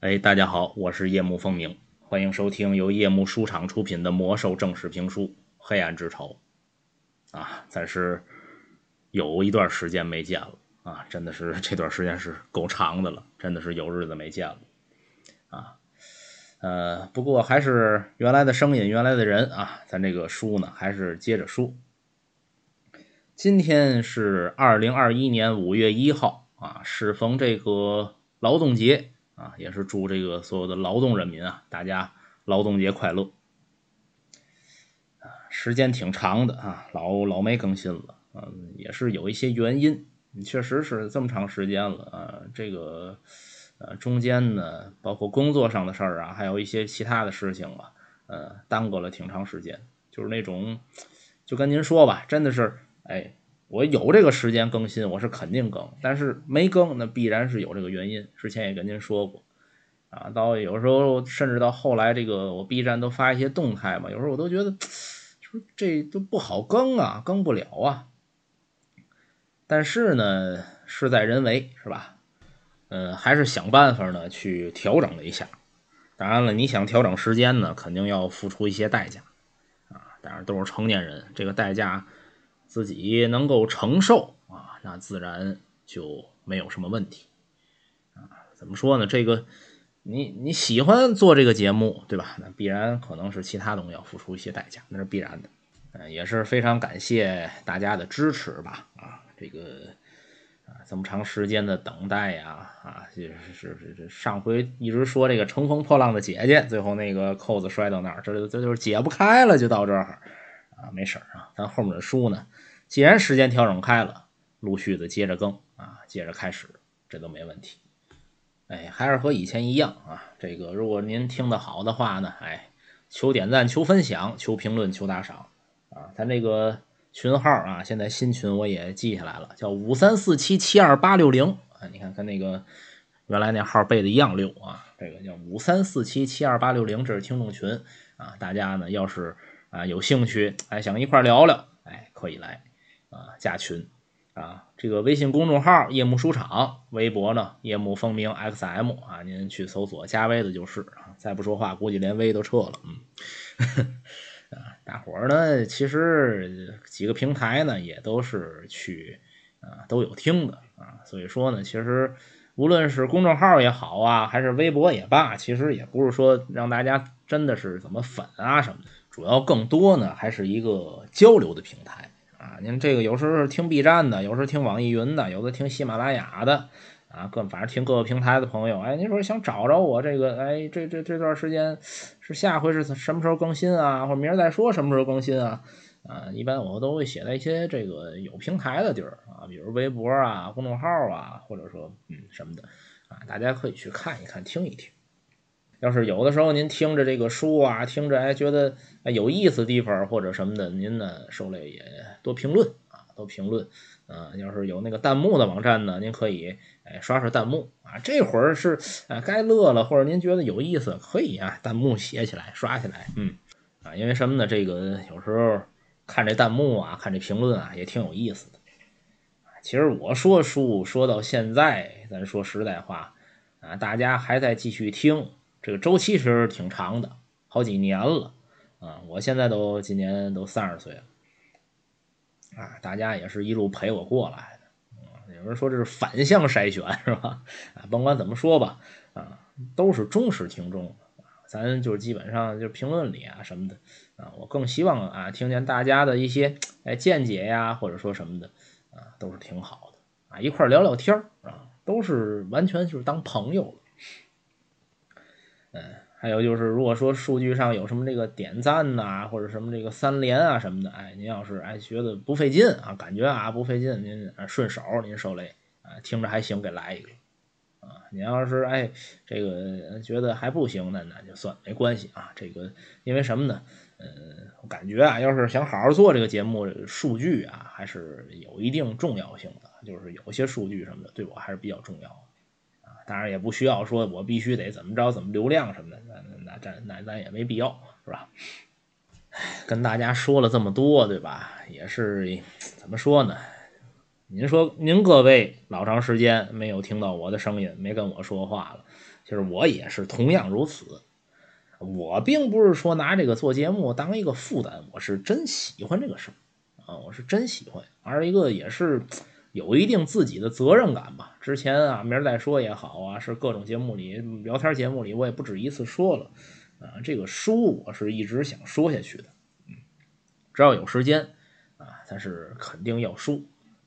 哎，大家好，我是夜幕风鸣，欢迎收听由夜幕书场出品的魔兽正史评书《黑暗之仇》啊，咱是有一段时间没见了啊，真的是这段时间是够长的了，真的是有日子没见了啊。呃，不过还是原来的声音，原来的人啊，咱这个书呢还是接着说。今天是二零二一年五月一号啊，适逢这个劳动节。啊，也是祝这个所有的劳动人民啊，大家劳动节快乐！啊，时间挺长的啊，老老没更新了，嗯，也是有一些原因，确实是这么长时间了啊，这个呃中间呢，包括工作上的事儿啊，还有一些其他的事情啊，呃，耽搁了挺长时间，就是那种，就跟您说吧，真的是，哎。我有这个时间更新，我是肯定更，但是没更，那必然是有这个原因。之前也跟您说过，啊，到有时候甚至到后来，这个我 B 站都发一些动态嘛，有时候我都觉得，说这都不好更啊，更不了啊。但是呢，事在人为，是吧？嗯，还是想办法呢去调整了一下。当然了，你想调整时间呢，肯定要付出一些代价，啊，当然都是成年人，这个代价。自己能够承受啊，那自然就没有什么问题啊。怎么说呢？这个你你喜欢做这个节目，对吧？那必然可能是其他东西要付出一些代价，那是必然的。嗯，也是非常感谢大家的支持吧。啊，这个啊，这么长时间的等待呀，啊，是是是这上回一直说这个乘风破浪的姐姐，最后那个扣子摔到那儿，这这就是解不开了，就到这儿啊，没事儿啊，咱后面的书呢。既然时间调整开了，陆续的接着更啊，接着开始，这都没问题。哎，还是和以前一样啊。这个如果您听得好的话呢，哎，求点赞、求分享、求评论、求打赏啊。咱这个群号啊，现在新群我也记下来了，叫五三四七七二八六零啊。你看跟那个原来那号背的一样溜啊。这个叫五三四七七二八六零，这是听众群啊。大家呢要是啊有兴趣，哎想一块聊聊，哎可以来。啊，加群啊，这个微信公众号“夜幕书场”，微博呢“夜幕风鸣 XM” 啊，您去搜索加微的就是啊。再不说话，估计连微都撤了。嗯，啊，大伙儿呢，其实几个平台呢也都是去啊都有听的啊，所以说呢，其实无论是公众号也好啊，还是微博也罢，其实也不是说让大家真的是怎么粉啊什么的，主要更多呢还是一个交流的平台。啊，您这个有时候听 B 站的，有时候听网易云的，有的听喜马拉雅的，啊，各反正听各个平台的朋友，哎，您说想找着我这个，哎，这这这段时间是下回是什么时候更新啊？或者明儿再说什么时候更新啊？啊，一般我都会写在一些这个有平台的地儿啊，比如微博啊、公众号啊，或者说嗯什么的，啊，大家可以去看一看，听一听。要是有的时候您听着这个书啊，听着哎觉得哎有意思地方或者什么的，您呢受累也多评论啊，多评论啊。要是有那个弹幕的网站呢，您可以哎刷刷弹幕啊。这会儿是哎该乐了，或者您觉得有意思，可以啊弹幕写起来刷起来，嗯啊，因为什么呢？这个有时候看这弹幕啊，看这评论啊，也挺有意思的。其实我说书说到现在，咱说实在话啊，大家还在继续听。这个周期其实挺长的，好几年了啊！我现在都今年都三十岁了啊！大家也是一路陪我过来的，有人说这是反向筛选是吧？啊，甭管怎么说吧，啊，都是忠实听众！咱就是基本上就是评论里啊什么的啊，我更希望啊听见大家的一些哎见解呀，或者说什么的啊，都是挺好的啊，一块聊聊天啊，都是完全就是当朋友了。嗯，还有就是，如果说数据上有什么这个点赞呐，或者什么这个三连啊什么的，哎，您要是哎觉得不费劲啊，感觉啊不费劲，您顺手您受累啊，听着还行，给来一个啊。您要是哎这个觉得还不行，那那就算没关系啊。这个因为什么呢？嗯，我感觉啊，要是想好好做这个节目，数据啊还是有一定重要性的，就是有些数据什么的对我还是比较重要。当然也不需要说，我必须得怎么着，怎么流量什么的，那那那咱那咱也没必要，是吧？跟大家说了这么多，对吧？也是怎么说呢？您说您各位老长时间没有听到我的声音，没跟我说话了，其实我也是同样如此。我并不是说拿这个做节目当一个负担，我是真喜欢这个事儿啊，我是真喜欢。二一个也是有一定自己的责任感吧。之前啊，明儿再说也好啊，是各种节目里、聊天节目里，我也不止一次说了啊，这个书我是一直想说下去的。嗯，只要有时间啊，咱是肯定要说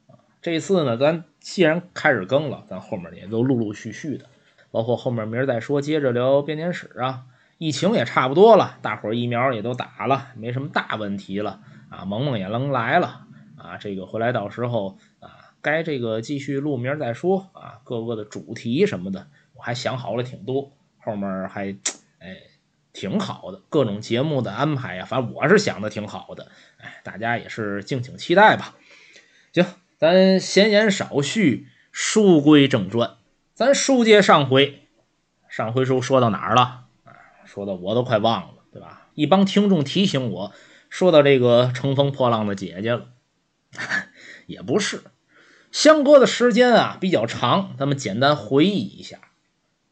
啊。这次呢，咱既然开始更了，咱后面也都陆陆续续的，包括后面明儿再说，接着聊编年史啊。疫情也差不多了，大伙儿疫苗也都打了，没什么大问题了啊。萌萌也能来了啊，这个回来到时候啊，该这个继续录明再说啊。各个的主题什么的，我还想好了挺多，后面还哎挺好的，各种节目的安排呀，反正我是想的挺好的。哎，大家也是敬请期待吧。行，咱闲言少叙，书归正传。咱书接上回，上回书说到哪儿了？说的我都快忘了，对吧？一帮听众提醒我，说到这个乘风破浪的姐姐了，也不是，相隔的时间啊比较长，咱们简单回忆一下，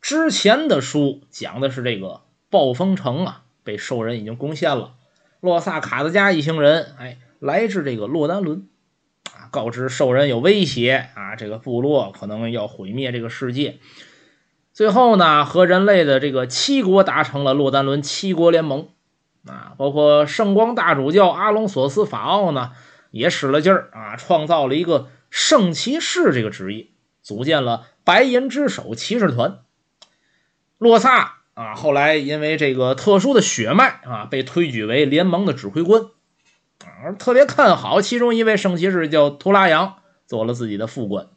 之前的书讲的是这个暴风城啊被兽人已经攻陷了，洛萨卡德加一行人哎来至这个洛丹伦啊，告知兽人有威胁啊，这个部落可能要毁灭这个世界。最后呢，和人类的这个七国达成了洛丹伦七国联盟，啊，包括圣光大主教阿隆索斯法奥呢，也使了劲儿啊，创造了一个圣骑士这个职业，组建了白银之手骑士团。洛萨啊，后来因为这个特殊的血脉啊，被推举为联盟的指挥官，啊，特别看好其中一位圣骑士叫图拉扬，做了自己的副官。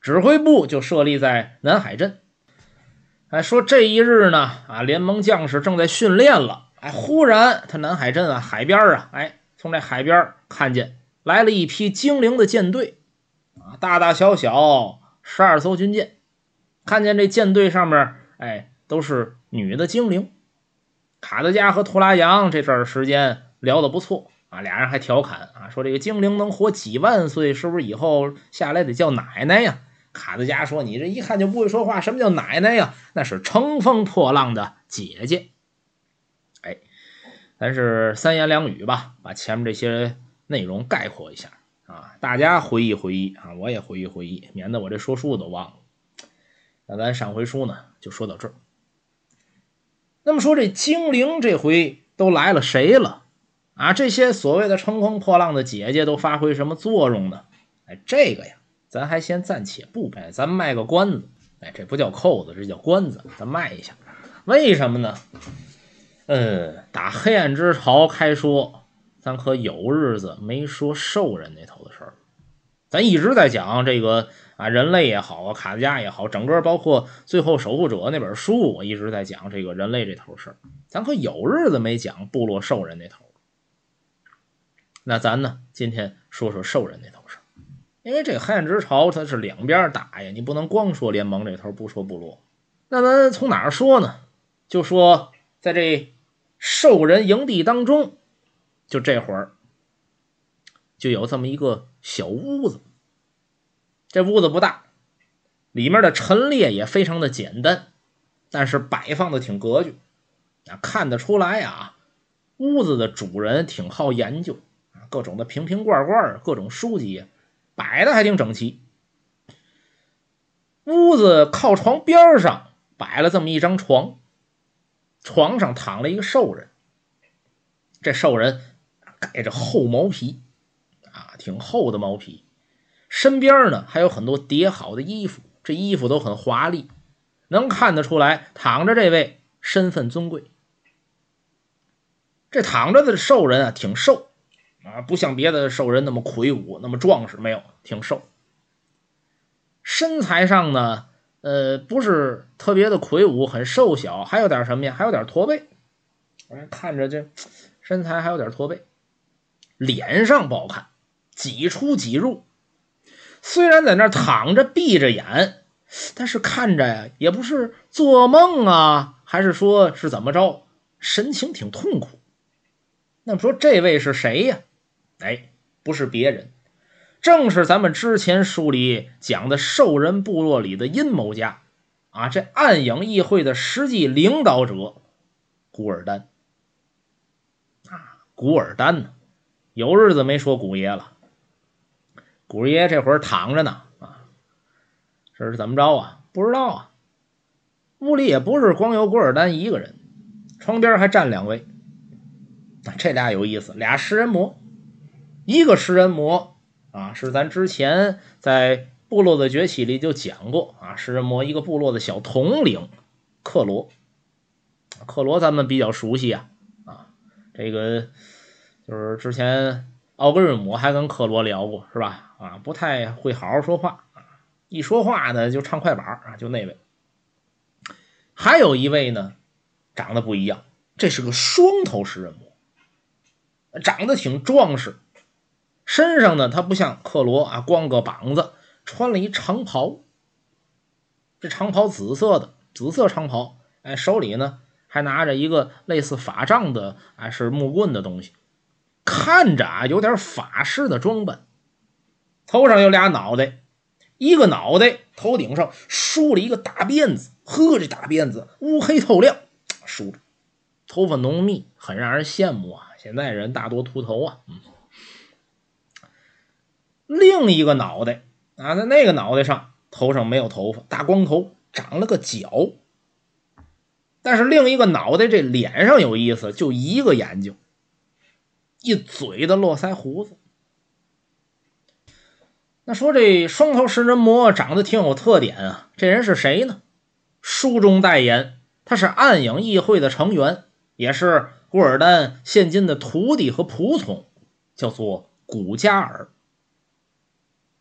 指挥部就设立在南海镇。哎，说这一日呢，啊，联盟将士正在训练了。哎，忽然他南海镇啊，海边啊，哎，从这海边看见来了一批精灵的舰队，啊，大大小小十二艘军舰。看见这舰队上面，哎，都是女的精灵。卡德加和图拉扬这阵儿时间聊得不错啊，俩人还调侃啊，说这个精灵能活几万岁，是不是以后下来得叫奶奶呀？卡德加说：“你这一看就不会说话，什么叫奶奶呀？那是乘风破浪的姐姐。”哎，咱是三言两语吧，把前面这些内容概括一下啊，大家回忆回忆啊，我也回忆回忆，免得我这说书都忘了。那咱上回书呢，就说到这儿。那么说这精灵这回都来了谁了啊？这些所谓的乘风破浪的姐姐都发挥什么作用呢？哎，这个呀。咱还先暂且不掰，咱卖个关子。哎，这不叫扣子，这叫关子，咱卖一下。为什么呢？嗯，打黑暗之潮开说，咱可有日子没说兽人那头的事儿。咱一直在讲这个啊，人类也好啊，卡德加也好，整个包括最后守护者那本书，我一直在讲这个人类这头事儿。咱可有日子没讲部落兽人那头。那咱呢，今天说说兽人那头事儿。因为这黑暗之潮它是两边打呀，你不能光说联盟这头，不说部落。那咱从哪儿说呢？就说在这兽人营地当中，就这会儿就有这么一个小屋子。这屋子不大，里面的陈列也非常的简单，但是摆放的挺格局啊，看得出来啊，屋子的主人挺好研究啊，各种的瓶瓶罐罐，各种书籍。摆的还挺整齐。屋子靠床边上摆了这么一张床，床上躺了一个兽人。这兽人盖着厚毛皮，啊，挺厚的毛皮。身边呢还有很多叠好的衣服，这衣服都很华丽，能看得出来躺着这位身份尊贵。这躺着的兽人啊，挺瘦。啊，不像别的兽人那么魁梧，那么壮实，没有，挺瘦。身材上呢，呃，不是特别的魁梧，很瘦小，还有点什么呀？还有点驼背。看着这身材还有点驼背，脸上不好看，几出几入。虽然在那躺着闭着眼，但是看着呀，也不是做梦啊，还是说是怎么着，神情挺痛苦。那么说这位是谁呀？哎，不是别人，正是咱们之前书里讲的兽人部落里的阴谋家啊，这暗影议会的实际领导者古尔丹啊，古尔丹呢，有日子没说古爷了。古爷这会儿躺着呢啊，这是怎么着啊？不知道啊。屋里也不是光有古尔丹一个人，床边还站两位。这俩有意思，俩食人魔，一个食人魔啊，是咱之前在部落的崛起里就讲过啊，食人魔一个部落的小统领克罗，克罗咱们比较熟悉啊啊，这个就是之前奥格瑞姆还跟克罗聊过是吧？啊，不太会好好说话啊，一说话呢就唱快板啊，就那位。还有一位呢，长得不一样，这是个双头食人魔，长得挺壮实，身上呢他不像克罗啊，光个膀子，穿了一长袍，这长袍紫色的，紫色长袍，哎，手里呢还拿着一个类似法杖的，哎，是木棍的东西，看着啊有点法师的装扮，头上有俩脑袋。一个脑袋头顶上梳了一个大辫子，呵，这大辫子乌黑透亮，梳着，头发浓密，很让人羡慕啊。现在人大多秃头啊。另一个脑袋啊，在那个脑袋上，头上没有头发，大光头，长了个角。但是另一个脑袋这脸上有意思，就一个眼睛，一嘴的络腮胡子。那说这双头食人魔长得挺有特点啊，这人是谁呢？书中代言，他是暗影议会的成员，也是古尔丹现今的徒弟和仆从，叫做古加尔。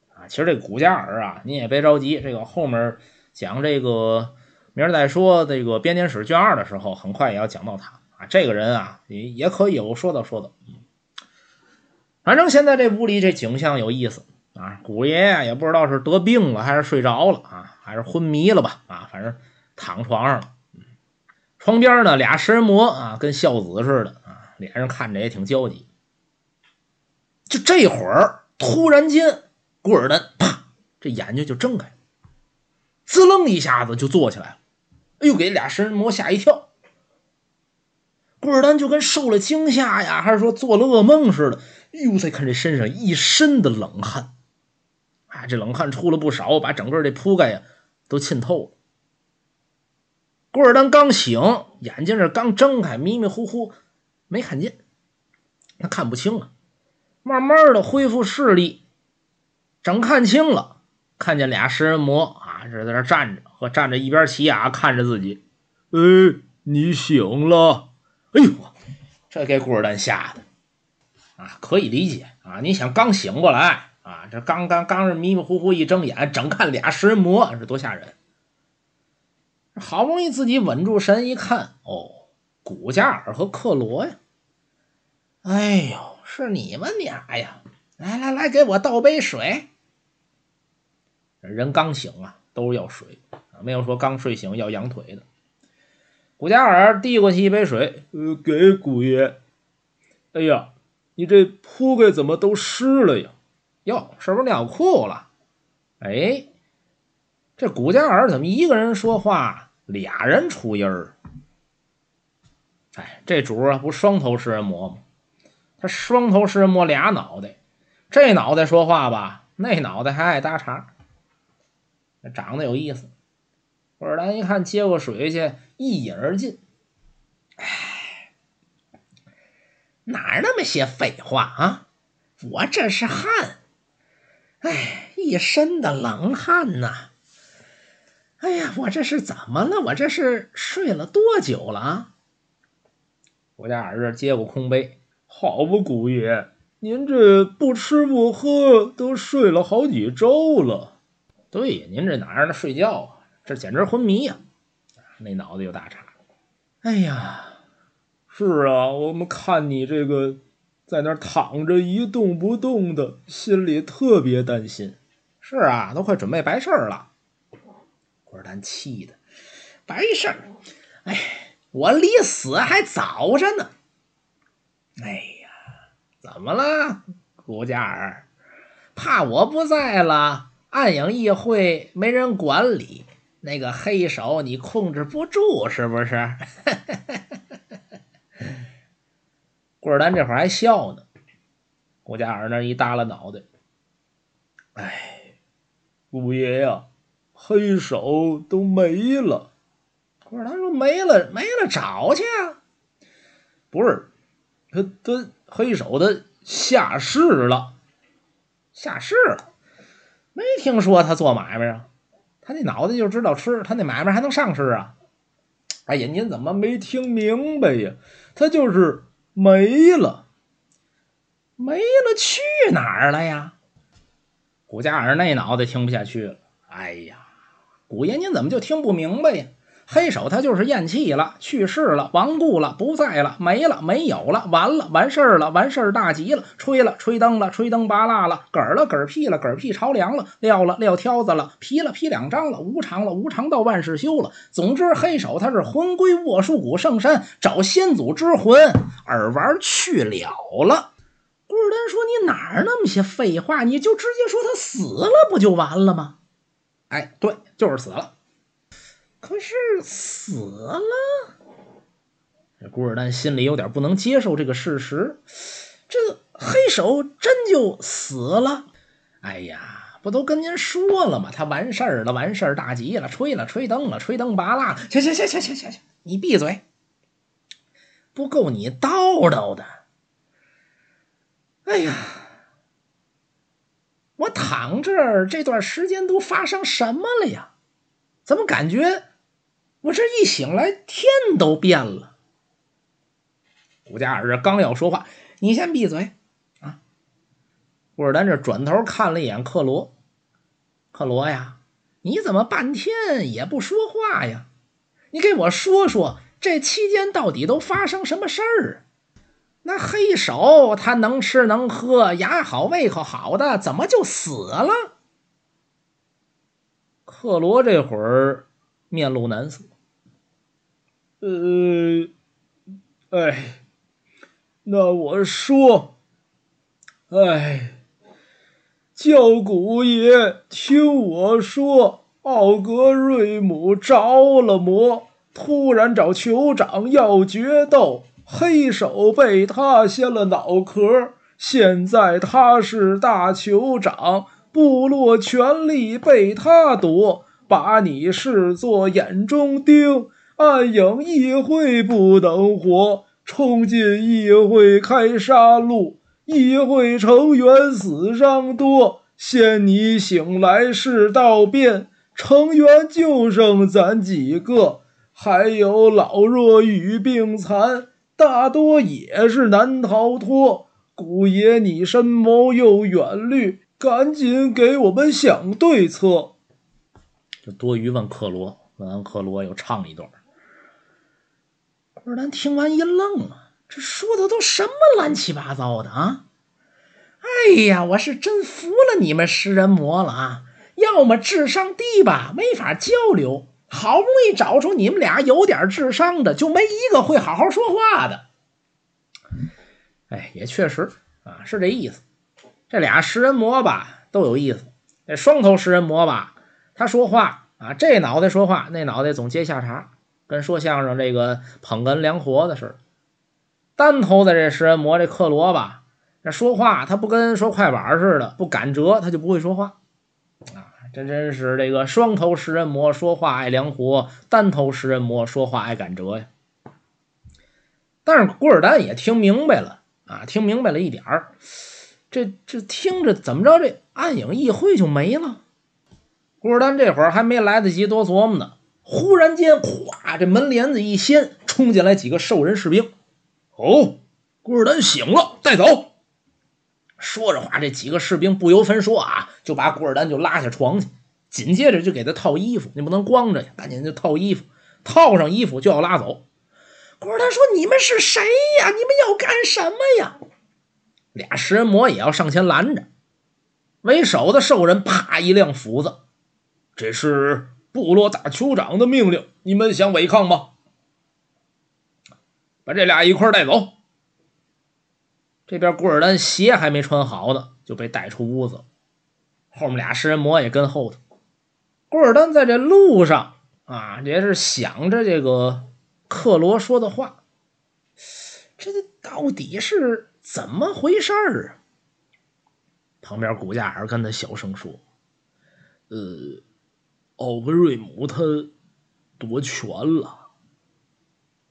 啊，其实这古加尔啊，你也别着急，这个后面讲这个明儿再说这个编年史卷二的时候，很快也要讲到他啊。这个人啊，也也可以有说道说道。反正现在这屋里这景象有意思。啊，古爷呀，也不知道是得病了还是睡着了啊，还是昏迷了吧？啊，反正躺床上了。床边呢，俩食人魔啊，跟孝子似的啊，脸上看着也挺焦急。就这会儿，突然间，古尔丹啪，这眼睛就睁开，滋楞一下子就坐起来了。哎呦，给俩食人魔吓一跳。古尔丹就跟受了惊吓呀，还是说做了噩梦似的。哎呦，再看这身上一身的冷汗。啊，这冷汗出了不少，把整个这铺盖呀都浸透了。古尔丹刚醒，眼睛这刚睁开，迷迷糊糊，没看见，他看不清啊。慢慢的恢复视力，整看清了，看见俩食人魔啊，这在这站着，和站着一边齐啊，看着自己。哎，你醒了！哎呦，这给古尔丹吓的啊，可以理解啊。你想刚醒过来。啊，这刚刚刚是迷迷糊糊一睁眼，整看俩食人魔，这多吓人！好不容易自己稳住神，一看，哦，古加尔和克罗呀！哎呦，是你们俩呀！来来来，给我倒杯水。人刚醒啊，都是要水啊，没有说刚睡醒要羊腿的。古加尔递过去一杯水，呃，给古爷。哎呀，你这铺盖怎么都湿了呀？哟，是不是尿裤了？哎，这古加尔怎么一个人说话，俩人出音儿？哎，这主啊，不双头食人魔吗？他双头食人魔俩脑袋，这脑袋说话吧，那脑袋还爱搭茬，长得有意思。古尔丹一看，接过水去，一饮而尽。哎，哪那么些废话啊？我这是汗。哎，一身的冷汗呐！哎呀，我这是怎么了？我这是睡了多久了啊？我家儿子接过空杯，好不，古爷，您这不吃不喝都睡了好几周了。对呀，您这哪让他睡觉啊？这简直昏迷呀！那脑子有大茬。哎呀，是啊，我们看你这个。在那儿躺着一动不动的，心里特别担心。是啊，都快准备白事儿了。郭丹气的，白事儿？哎，我离死还早着呢。哎呀，怎么了，古加尔？怕我不在了，暗影议会没人管理，那个黑手你控制不住，是不是？郭尔丹这会儿还笑呢，顾家尔那一耷拉脑袋，哎，五爷呀，黑手都没了。郭尔丹说：“没了，没了，找去啊！不是，他他黑手他下市了，下市了，没听说他做买卖啊？他那脑袋就知道吃，他那买卖还能上市啊？哎呀，您怎么没听明白呀？他就是。”没了，没了，去哪儿了呀？古家尔那脑袋听不下去了。哎呀，古爷您怎么就听不明白呀？黑手他就是咽气了，去世了，亡故了，不在了，没了，没有了，完了，完事儿了，完事儿大吉了，吹了，吹灯了，吹灯拔蜡了，嗝了，嗝屁了，嗝屁朝凉了，撂了，撂挑子了，劈了，劈两张了，无常了，无常到万事休了。总之，黑手他是魂归卧树谷圣山，找先祖之魂，耳玩去了了。孤儿丹说：“你哪儿那么些废话？你就直接说他死了不就完了吗？”哎，对，就是死了。可是死了，这古尔丹心里有点不能接受这个事实。这黑手真就死了？哎呀，不都跟您说了吗？他完事儿了，完事儿大吉了，吹了吹灯了，吹灯拔蜡。行行行行行行行，你闭嘴，不够你叨叨的。哎呀，我躺这儿这段时间都发生什么了呀？怎么感觉？我这一醒来，天都变了。古加尔刚要说话，你先闭嘴啊！古尔丹这转头看了一眼克罗，克罗呀，你怎么半天也不说话呀？你给我说说，这期间到底都发生什么事儿？那黑手他能吃能喝，牙好胃口好的，怎么就死了？克罗这会儿面露难色。呃，哎，那我说，哎，教古爷，听我说，奥格瑞姆着了魔，突然找酋长要决斗，黑手被他掀了脑壳，现在他是大酋长，部落权力被他夺，把你视作眼中钉。暗影议会不能活，冲进议会开杀戮，议会成员死伤多。现你醒来世道变，成员就剩咱几个，还有老弱与病残，大多也是难逃脱。古爷，你深谋又远虑，赶紧给我们想对策。就多余问克罗，问完克罗又唱一段。二丹听完一愣啊，这说的都什么乱七八糟的啊！哎呀，我是真服了你们食人魔了啊！要么智商低吧，没法交流；好不容易找出你们俩有点智商的，就没一个会好好说话的。哎，也确实啊，是这意思。这俩食人魔吧，都有意思。这双头食人魔吧，他说话啊，这脑袋说话，那脑袋总接下茬。跟说相声这个捧哏梁活的似的，单头的这食人魔这克罗吧，这说话他不跟说快板似的，不赶折他就不会说话啊！真真是这个双头食人魔说话爱梁活，单头食人魔说话爱赶折呀。但是古尔丹也听明白了啊，听明白了一点儿，这这听着怎么着，这暗影一挥就没了。古尔丹这会儿还没来得及多琢磨呢。忽然间，咵！这门帘子一掀，冲进来几个兽人士兵。哦，古尔丹醒了，带走。说着话，这几个士兵不由分说啊，就把古尔丹就拉下床去，紧接着就给他套衣服。你不能光着呀，赶紧就套衣服。套上衣服就要拉走。古尔丹说：“你们是谁呀？你们要干什么呀？”俩食人魔也要上前拦着。为首的兽人啪一亮斧子，这是。部落大酋长的命令，你们想违抗吗？把这俩一块带走。这边古尔丹鞋还没穿好呢，就被带出屋子。后面俩食人魔也跟后头。古尔丹在这路上啊，也是想着这个克罗说的话，这到底是怎么回事儿啊？旁边古加尔跟他小声说：“呃，奥格瑞姆他夺权了，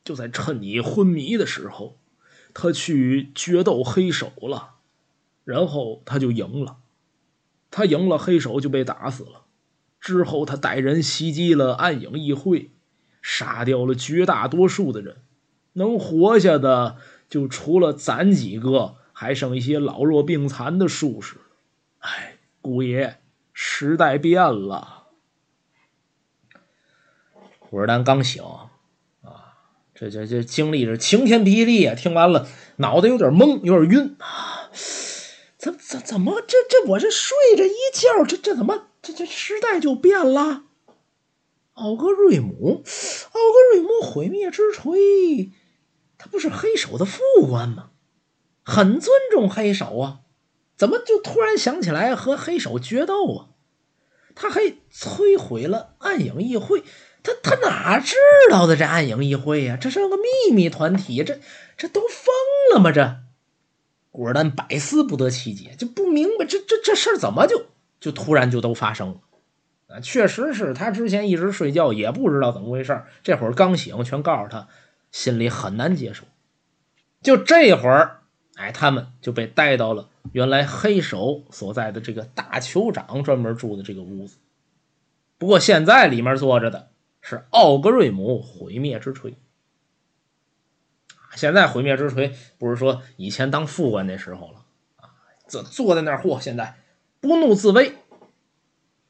就在趁你昏迷的时候，他去决斗黑手了，然后他就赢了。他赢了，黑手就被打死了。之后他带人袭击了暗影议会，杀掉了绝大多数的人，能活下的就除了咱几个，还剩一些老弱病残的术士。”哎，姑爷，时代变了。古尔丹刚醒啊，这这这经历着晴天霹雳啊！听完了，脑袋有点懵，有点晕啊！怎怎怎么这这我这睡着一觉，这这怎么这这时代就变了？奥格瑞姆，奥格瑞姆毁灭之锤，他不是黑手的副官吗？很尊重黑手啊。怎么就突然想起来和黑手决斗啊？他还摧毁了暗影议会，他他哪知道的这暗影议会呀？这是个秘密团体，这这都疯了吗？这古尔丹百思不得其解，就不明白这这这事儿怎么就就突然就都发生了啊？确实是他之前一直睡觉也不知道怎么回事这会儿刚醒，全告诉他，心里很难接受。就这会儿。哎，他们就被带到了原来黑手所在的这个大酋长专门住的这个屋子。不过现在里面坐着的是奥格瑞姆毁灭之锤。现在毁灭之锤不是说以前当副官那时候了啊，坐坐在那儿，嚯，现在不怒自威，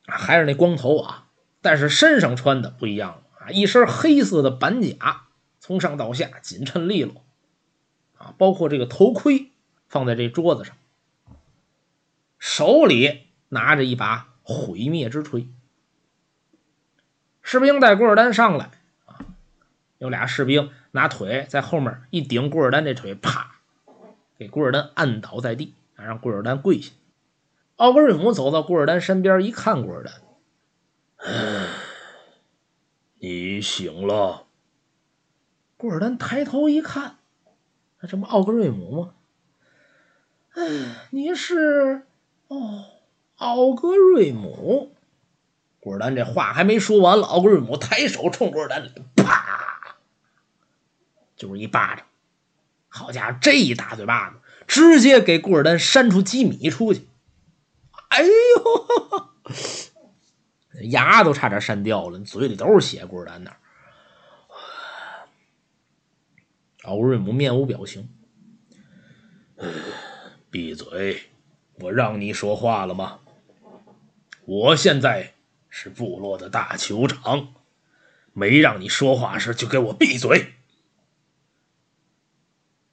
还是那光头啊，但是身上穿的不一样了啊，一身黑色的板甲，从上到下紧衬利落。啊，包括这个头盔放在这桌子上，手里拿着一把毁灭之锤。士兵带古尔丹上来啊，有俩士兵拿腿在后面一顶古尔丹这腿，啪，给古尔丹按倒在地，让古尔丹跪下。奥格瑞姆走到古尔丹身边一看，古尔丹，你醒了。古尔丹抬头一看。这不奥格瑞姆吗？哎，你是哦，奥格瑞姆。古尔丹这话还没说完了，奥格瑞姆抬手冲古尔丹啪，就是一巴掌。好家伙，这一大嘴巴子，直接给古尔丹扇出几米出去。哎呦，牙都差点扇掉了，嘴里都是血。古尔丹那儿。奥瑞姆面无表情，闭嘴！我让你说话了吗？我现在是部落的大酋长，没让你说话时就给我闭嘴！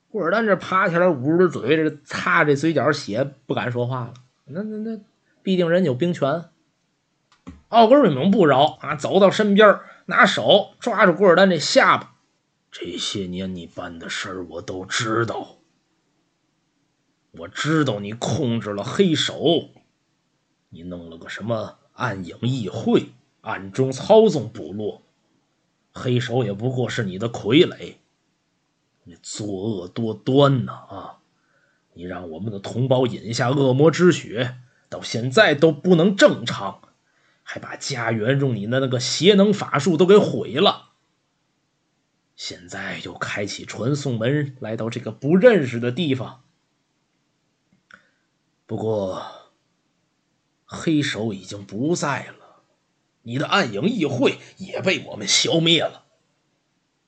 古尔丹这爬起来，捂着嘴，这擦这嘴角血，不敢说话了。那那那，毕竟人有兵权。奥格瑞姆不饶啊，走到身边，拿手抓住古尔丹这下巴。这些年你办的事儿我都知道，我知道你控制了黑手，你弄了个什么暗影议会，暗中操纵部落，黑手也不过是你的傀儡。你作恶多端呐啊！你让我们的同胞饮下恶魔之血，到现在都不能正常，还把家园用你的那个邪能法术都给毁了。现在又开启传送门，来到这个不认识的地方。不过，黑手已经不在了，你的暗影议会也被我们消灭了。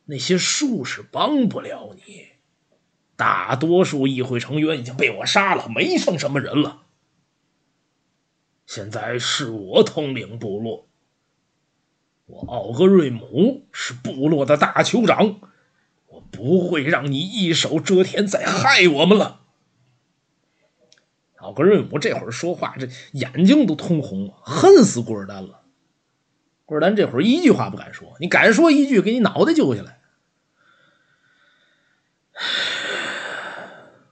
那些术士帮不了你，大多数议会成员已经被我杀了，没剩什么人了。现在是我统领部落。我奥格瑞姆是部落的大酋长，我不会让你一手遮天再害我们了。奥格瑞姆这会儿说话，这眼睛都通红，恨死古尔丹了。古尔丹这会儿一句话不敢说，你敢说一句，给你脑袋揪下来。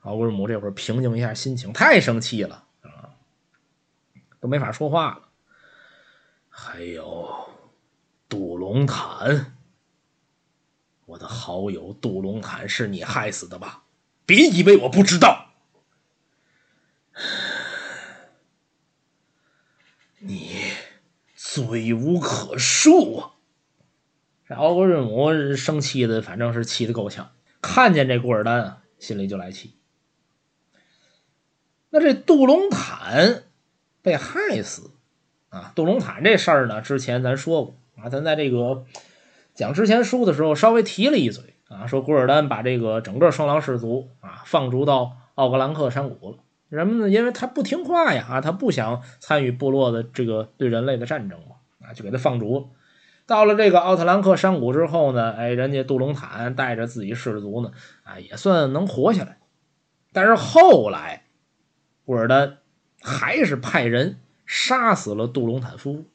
奥格瑞姆这会儿平静一下心情，太生气了啊！都没法说话了。还有杜龙坦，我的好友杜龙坦是你害死的吧？别以为我不知道，罪无可恕啊！这奥格瑞姆生气的，反正是气得够呛。看见这古尔丹啊，心里就来气。那这杜隆坦被害死啊？杜隆坦这事儿呢，之前咱说过啊，咱在这个讲之前书的时候稍微提了一嘴啊，说古尔丹把这个整个双狼氏族啊放逐到奥格兰克山谷了。什么呢？因为他不听话呀，啊，他不想参与部落的这个对人类的战争嘛，啊，就给他放逐了。到了这个奥特兰克山谷之后呢，哎，人家杜隆坦带着自己氏族呢，啊，也算能活下来。但是后来，古尔丹还是派人杀死了杜隆坦夫妇。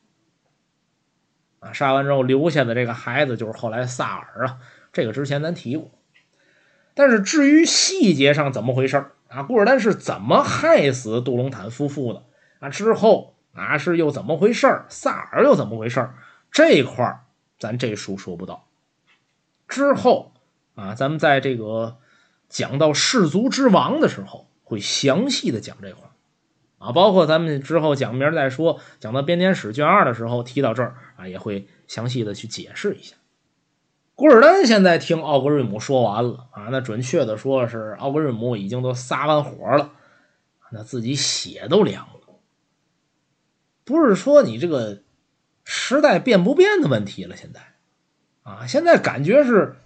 啊，杀完之后留下的这个孩子就是后来萨尔啊，这个之前咱提过。但是至于细节上怎么回事啊？古尔丹是怎么害死杜隆坦夫妇的？啊，之后啊是又怎么回事萨尔又怎么回事这块儿咱这书说不到。之后啊，咱们在这个讲到氏族之王的时候，会详细的讲这块儿啊，包括咱们之后讲明儿再说，讲到编年史卷二的时候提到这儿啊，也会详细的去解释一下。古尔丹现在听奥格瑞姆说完了啊，那准确的说是奥格瑞姆已经都撒完火了，那自己血都凉了。不是说你这个时代变不变的问题了，现在啊，现在感觉是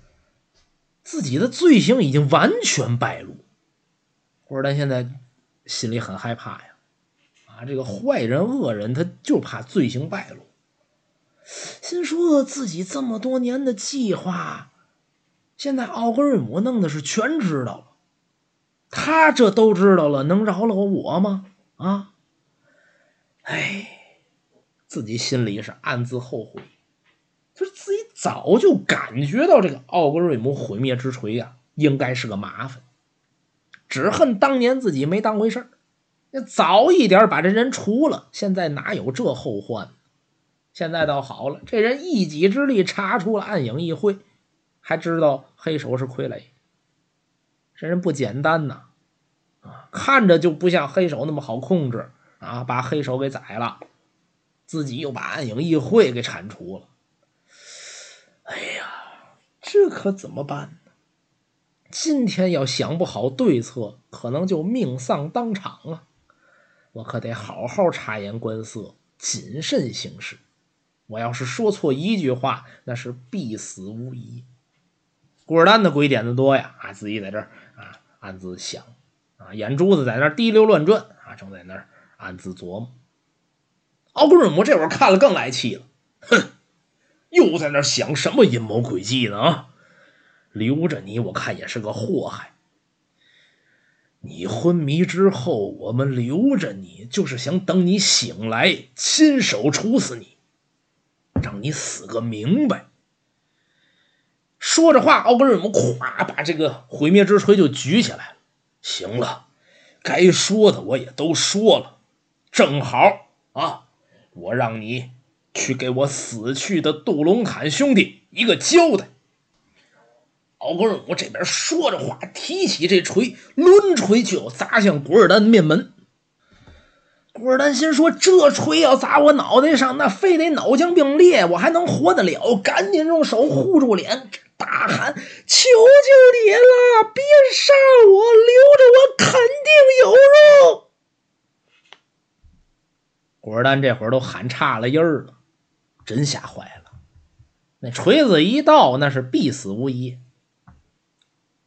自己的罪行已经完全败露。古尔丹现在心里很害怕呀，啊，这个坏人恶人他就怕罪行败露。心说自己这么多年的计划，现在奥格瑞姆弄的是全知道了。他这都知道了，能饶了我吗？啊！哎，自己心里是暗自后悔，就是自己早就感觉到这个奥格瑞姆毁灭之锤呀，应该是个麻烦，只恨当年自己没当回事儿，那早一点把这人除了，现在哪有这后患？现在倒好了，这人一己之力查出了暗影议会，还知道黑手是傀儡，这人不简单呐！啊，看着就不像黑手那么好控制啊！把黑手给宰了，自己又把暗影议会给铲除了。哎呀，这可怎么办呢？今天要想不好对策，可能就命丧当场啊！我可得好好察言观色，谨慎行事。我要是说错一句话，那是必死无疑。古尔丹的鬼点子多呀，啊，自己在这儿啊暗自想，啊，眼珠子在那儿滴溜乱转，啊，正在那儿暗自琢磨。奥格瑞姆这会儿看了更来气了，哼，又在那儿想什么阴谋诡计呢？啊，留着你，我看也是个祸害。你昏迷之后，我们留着你，就是想等你醒来，亲手处死你。你死个明白！说着话，奥格瑞姆咵把这个毁灭之锤就举起来了。行了，该说的我也都说了，正好啊，我让你去给我死去的杜隆坦兄弟一个交代。奥格瑞姆这边说着话，提起这锤，抡锤就要砸向古尔丹的面门。古尔丹心说：“这锤要砸我脑袋上，那非得脑浆迸裂，我还能活得了？赶紧用手护住脸，大喊：‘求求你了，别杀我，留着我肯定有用！’”古尔丹这会儿都喊岔了音儿了，真吓坏了。那锤子一到，那是必死无疑。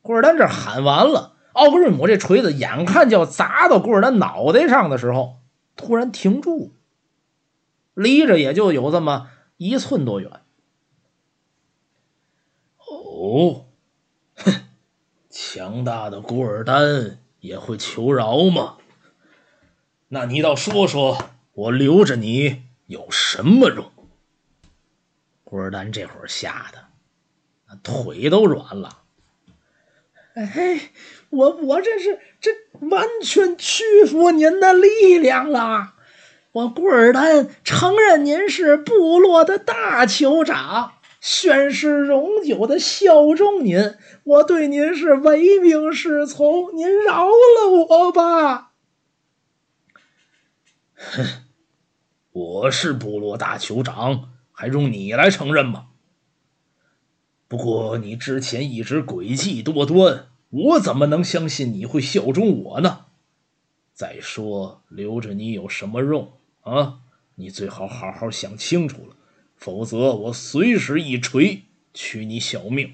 古尔丹这喊完了，奥格瑞姆这锤子眼看就要砸到古尔丹脑袋上的时候。突然停住，离着也就有这么一寸多远。哦，哼，强大的古尔丹也会求饶吗？那你倒说说，我留着你有什么用？古尔丹这会儿吓得腿都软了。哎，我我这是这完全屈服您的力量了，我古尔丹承认您是部落的大酋长，宣誓永久的效忠您。我对您是唯命是从，您饶了我吧。哼，我是部落大酋长，还用你来承认吗？不过你之前一直诡计多端，我怎么能相信你会效忠我呢？再说，留着你有什么用？啊！你最好好好想清楚了，否则我随时一锤取你小命。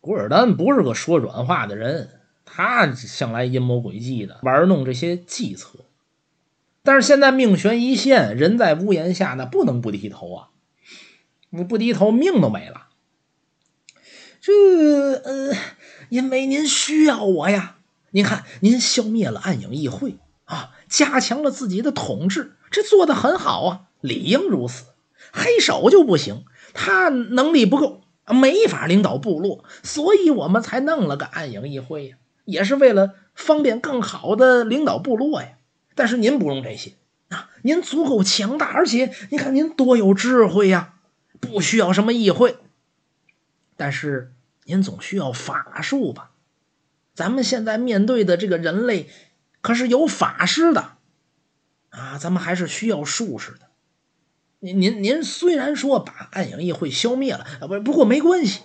古尔丹不是个说软话的人，他向来阴谋诡计的，玩弄这些计策。但是现在命悬一线，人在屋檐下，那不能不低头啊！你不低头，命都没了。这呃，因为您需要我呀。您看，您消灭了暗影议会啊，加强了自己的统治，这做的很好啊，理应如此。黑手就不行，他能力不够，没法领导部落，所以我们才弄了个暗影议会呀，也是为了方便更好的领导部落呀。但是您不用这些啊，您足够强大，而且你看您多有智慧呀，不需要什么议会。但是您总需要法术吧？咱们现在面对的这个人类，可是有法师的，啊，咱们还是需要术士的。您您您虽然说把暗影议会消灭了啊，不不过没关系，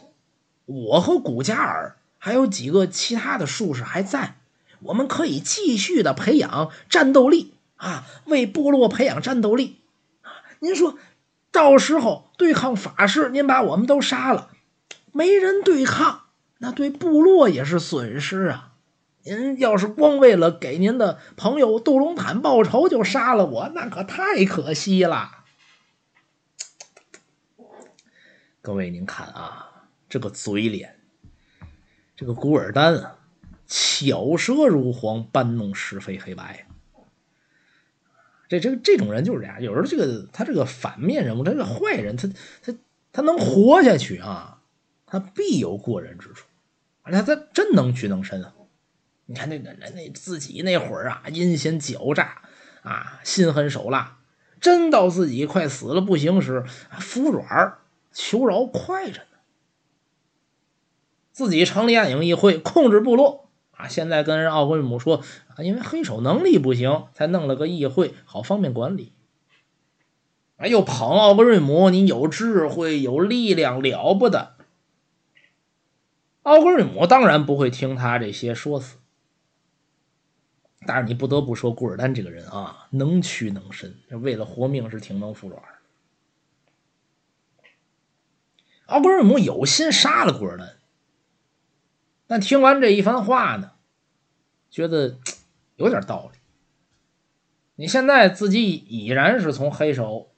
我和古加尔还有几个其他的术士还在，我们可以继续的培养战斗力啊，为部落培养战斗力。您说，到时候对抗法师，您把我们都杀了，没人对抗。那对部落也是损失啊！您要是光为了给您的朋友杜隆坦报仇就杀了我，那可太可惜了。各位，您看啊，这个嘴脸，这个古尔丹啊，巧舌如簧，搬弄是非黑白。这这这种人就是这样，有时候这个他这个反面人物，他这个坏人，他他他能活下去啊。他必有过人之处，而且他真能屈能伸啊！你看那个人，那自己那会儿啊，阴险狡诈啊，心狠手辣，真到自己快死了不行时，服软求饶快着呢。自己成立暗影议会，控制部落啊！现在跟人奥格瑞姆说啊，因为黑手能力不行，才弄了个议会，好方便管理。哎，又捧奥格瑞姆，你有智慧，有力量，了不得。奥格瑞姆当然不会听他这些说辞，但是你不得不说，古尔丹这个人啊，能屈能伸，为了活命是挺能服软。奥格瑞姆有心杀了古尔丹，但听完这一番话呢，觉得有点道理。你现在自己已然是从黑手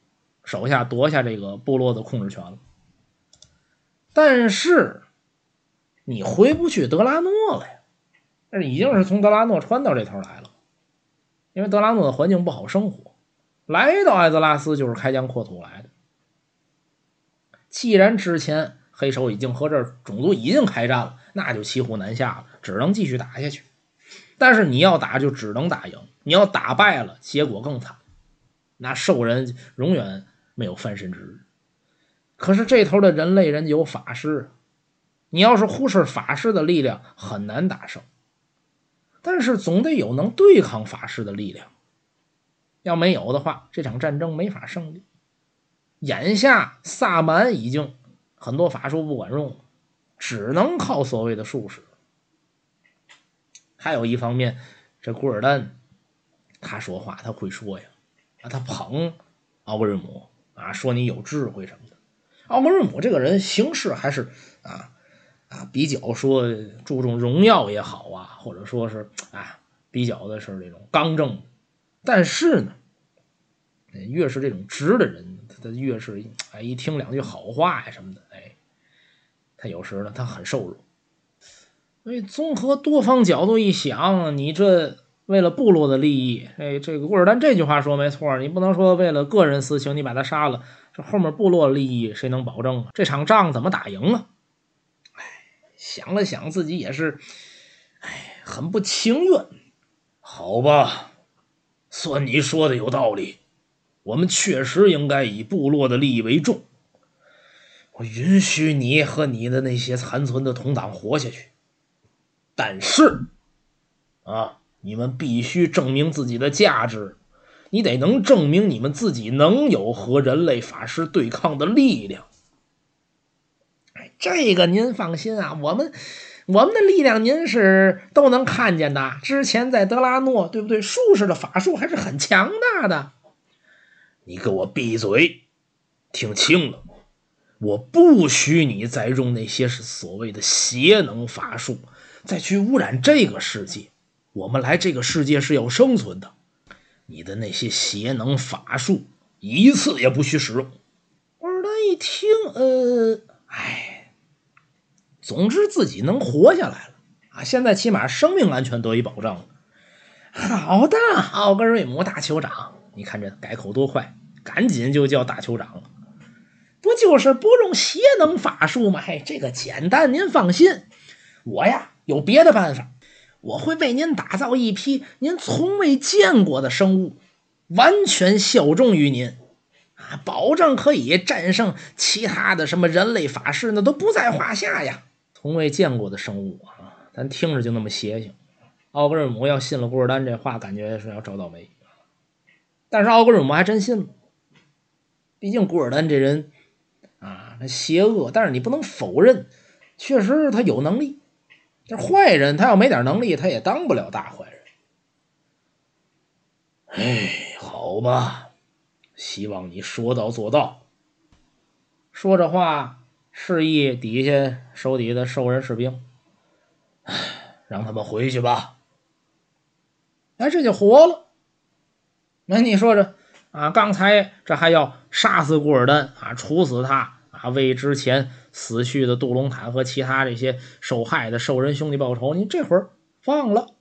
手下夺下这个部落的控制权了，但是。你回不去德拉诺了呀？那已经是从德拉诺穿到这头来了，因为德拉诺的环境不好生活，来到艾泽拉斯就是开疆扩土来的。既然之前黑手已经和这种族已经开战了，那就骑虎难下了，只能继续打下去。但是你要打就只能打赢，你要打败了，结果更惨，那兽人永远没有翻身之日。可是这头的人类人有法师。你要是忽视法师的力量，很难打胜。但是总得有能对抗法师的力量，要没有的话，这场战争没法胜利。眼下萨满已经很多法术不管用了，只能靠所谓的术士。还有一方面，这古尔丹他说话他会说呀，啊，他捧奥格瑞姆啊，说你有智慧什么的。奥格瑞姆这个人行事还是啊。啊，比较说注重荣耀也好啊，或者说是啊，比较的是这种刚正。但是呢，越是这种直的人，他他越是哎一听两句好话呀什么的，哎，他有时呢他很受辱。所以综合多方角度一想，你这为了部落的利益，哎，这个古尔丹这句话说没错，你不能说为了个人私情你把他杀了，这后面部落利益谁能保证啊？这场仗怎么打赢啊？想了想，自己也是，哎，很不情愿，好吧，算你说的有道理。我们确实应该以部落的利益为重。我允许你和你的那些残存的同党活下去，但是，啊，你们必须证明自己的价值。你得能证明你们自己能有和人类法师对抗的力量。这个您放心啊，我们我们的力量您是都能看见的。之前在德拉诺，对不对？术士的法术还是很强大的。你给我闭嘴！听清了，我不许你再用那些是所谓的邪能法术，再去污染这个世界。我们来这个世界是要生存的。你的那些邪能法术，一次也不许使用。二丹一听，呃，哎，总之自己能活下来了啊！现在起码生命安全得以保障了。好的，奥格瑞姆大酋长，你看这改口多快，赶紧就叫大酋长了。不就是不用邪能法术吗？嘿，这个简单，您放心，我呀有别的办法。我会为您打造一批您从未见过的生物，完全效忠于您，啊，保证可以战胜其他的什么人类法师，那都不在话下呀。从未见过的生物啊，咱听着就那么邪性。奥格瑞姆要信了古尔丹这话，感觉是要找倒霉。但是奥格瑞姆还真信了，毕竟古尔丹这人啊，他邪恶，但是你不能否认，确实他有能力。这坏人，他要没点能力，他也当不了大坏人。哎，好吧，希望你说到做到。说着话，示意底下手底下的兽人士兵，让他们回去吧。哎，这就活了。那你说这啊，刚才这还要杀死古尔丹啊，处死他。啊，为之前死去的杜隆坦和其他这些受害的兽人兄弟报仇，你这会儿放了，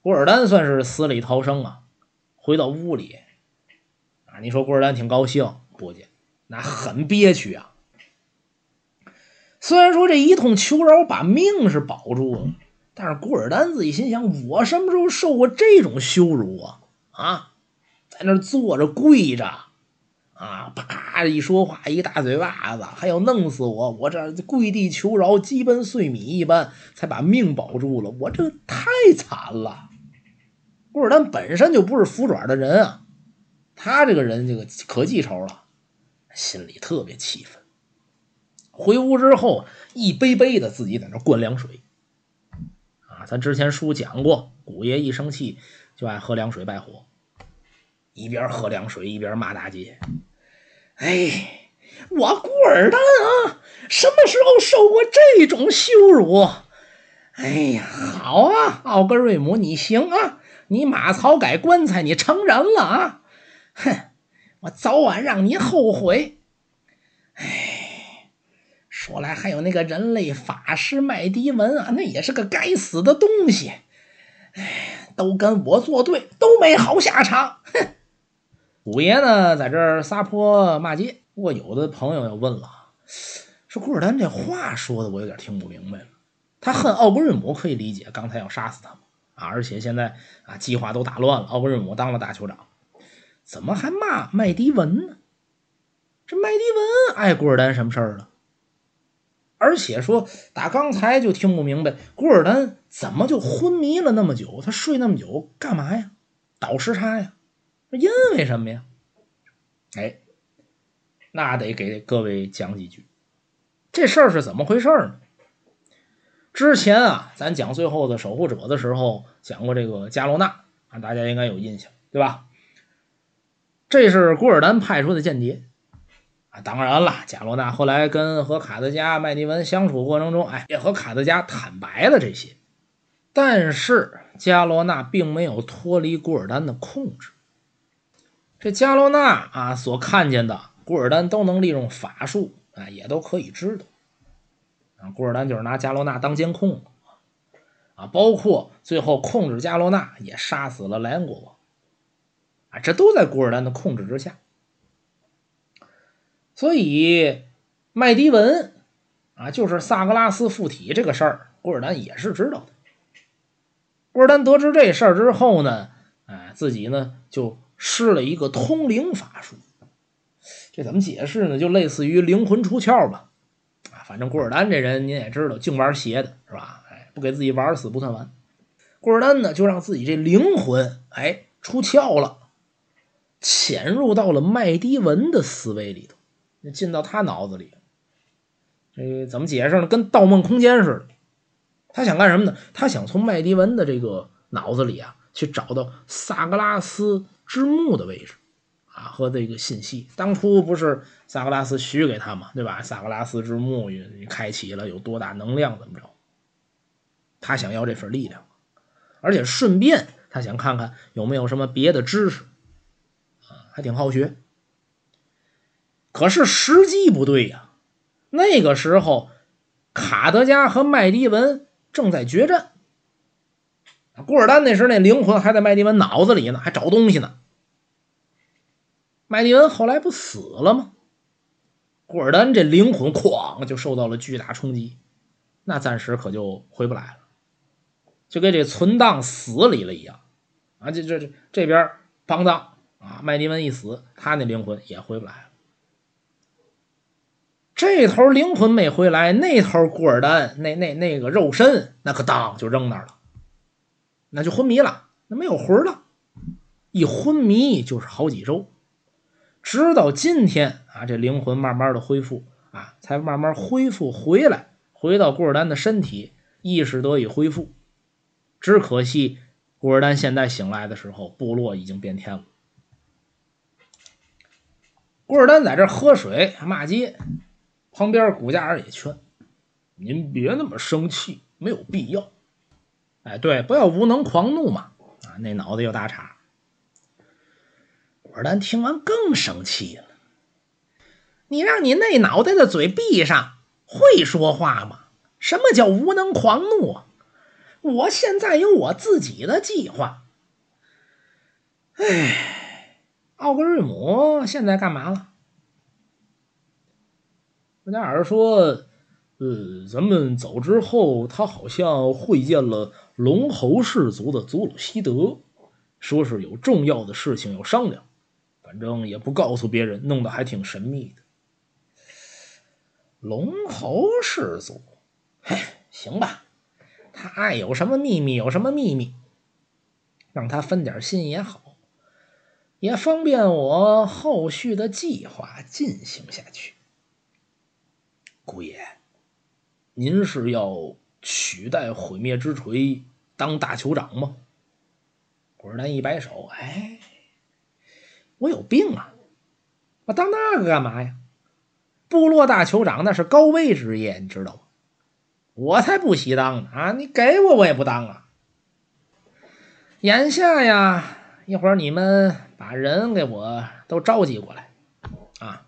古尔丹算是死里逃生啊！回到屋里，啊，你说古尔丹挺高兴，不介，那很憋屈啊。虽然说这一通求饶把命是保住了，但是古尔丹自己心想：我什么时候受过这种羞辱啊？啊，在那坐着跪着。啊！啪！一说话，一大嘴巴子，还要弄死我！我这跪地求饶，鸡奔碎米一般，才把命保住了。我这太惨了。古尔丹本身就不是服软的人啊，他这个人这个可记仇了，心里特别气愤。回屋之后，一杯杯的自己在那灌凉水。啊，咱之前书讲过，古爷一生气就爱喝凉水败火。一边喝凉水一边骂大街：“哎，我古尔丹啊，什么时候受过这种羞辱？哎呀，好啊，奥格瑞姆，你行啊，你马槽改棺材，你成人了啊！哼，我早晚让你后悔。哎，说来还有那个人类法师麦迪文啊，那也是个该死的东西。哎，都跟我作对，都没好下场。哼！”五爷呢，在这儿撒泼骂街。不过有的朋友要问了，说古尔丹这话说的，我有点听不明白了。他恨奥格瑞姆可以理解，刚才要杀死他啊！而且现在啊，计划都打乱了，奥格瑞姆当了大酋长，怎么还骂麦迪文呢？这麦迪文碍古尔丹什么事儿了？而且说打刚才就听不明白，古尔丹怎么就昏迷了那么久？他睡那么久干嘛呀？倒时差呀？因为什么呀？哎，那得给各位讲几句。这事儿是怎么回事呢？之前啊，咱讲最后的守护者的时候，讲过这个加罗纳啊，大家应该有印象，对吧？这是古尔丹派出的间谍啊。当然了，加罗纳后来跟和卡德加、麦迪文相处过程中，哎，也和卡德加坦白了这些。但是加罗纳并没有脱离古尔丹的控制。这加罗纳啊，所看见的古尔丹都能利用法术啊，也都可以知道。啊，古尔丹就是拿加罗纳当监控啊，包括最后控制加罗纳，也杀死了莱恩国王这都在古尔丹的控制之下。所以麦迪文啊，就是萨格拉斯附体这个事儿，古尔丹也是知道的。古尔丹得知这事儿之后呢，哎，自己呢就施了一个通灵法术。这怎么解释呢？就类似于灵魂出窍吧。啊，反正古尔丹这人您也知道，净玩邪的是吧？哎，不给自己玩死不算完。古尔丹呢，就让自己这灵魂哎出窍了，潜入到了麦迪文的思维里头，进到他脑子里。这怎么解释呢？跟《盗梦空间》似的。他想干什么呢？他想从麦迪文的这个脑子里啊，去找到萨格拉斯之墓的位置啊和这个信息。当初不是萨格拉斯许给他嘛，对吧？萨格拉斯之墓开启了，有多大能量？怎么着？他想要这份力量，而且顺便他想看看有没有什么别的知识，还挺好学。可是时机不对呀，那个时候卡德加和麦迪文。正在决战，古尔丹那时那灵魂还在麦迪文脑子里呢，还找东西呢。麦迪文后来不死了吗？古尔丹这灵魂哐就受到了巨大冲击，那暂时可就回不来了，就跟这存档死里了一样啊！这这这这边邦当啊，麦迪文一死，他那灵魂也回不来了。这头灵魂没回来，那头古尔丹那那那个肉身那可当就扔那儿了，那就昏迷了，那没有魂了，一昏迷就是好几周，直到今天啊，这灵魂慢慢的恢复啊，才慢慢恢复回来，回到古尔丹的身体，意识得以恢复。只可惜古尔丹现在醒来的时候，部落已经变天了。郭尔丹在这喝水骂街。旁边古家人也劝：“您别那么生气，没有必要。哎，对，不要无能狂怒嘛！啊，那脑子有大岔。”果丹听完更生气了：“你让你那脑袋的嘴闭上，会说话吗？什么叫无能狂怒啊？我现在有我自己的计划。哎，奥格瑞姆现在干嘛了？”布加尔说，呃，咱们走之后，他好像会见了龙侯氏族的祖鲁西德，说是有重要的事情要商量，反正也不告诉别人，弄得还挺神秘的。龙侯氏族，嘿，行吧，他爱有什么秘密有什么秘密，让他分点心也好，也方便我后续的计划进行下去。姑爷，您是要取代毁灭之锤当大酋长吗？古尔丹一摆手，哎，我有病啊！我当那个干嘛呀？部落大酋长那是高危职业，你知道吗？我才不稀当呢！啊，你给我我也不当啊！眼下呀，一会儿你们把人给我都召集过来啊，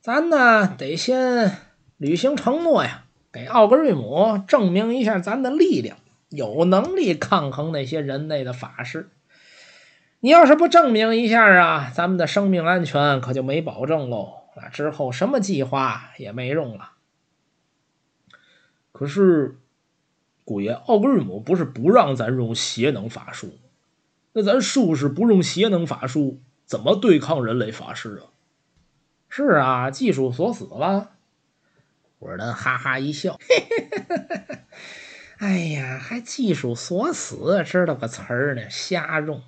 咱呢得先。履行承诺呀，给奥格瑞姆证明一下咱的力量，有能力抗衡那些人类的法师。你要是不证明一下啊，咱们的生命安全可就没保证喽。那之后什么计划也没用了。可是，姑爷，奥格瑞姆不是不让咱用邪能法术？那咱术士不用邪能法术，怎么对抗人类法师啊？是啊，技术锁死了。古尔丹哈哈一笑，哎呀，还技术锁死，知道个词儿呢？瞎用。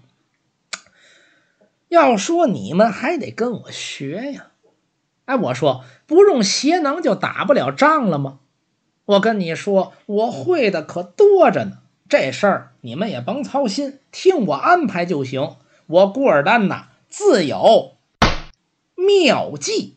要说你们还得跟我学呀。哎，我说不用邪能就打不了仗了吗？我跟你说，我会的可多着呢。这事儿你们也甭操心，听我安排就行。我顾尔丹呐，自有妙计。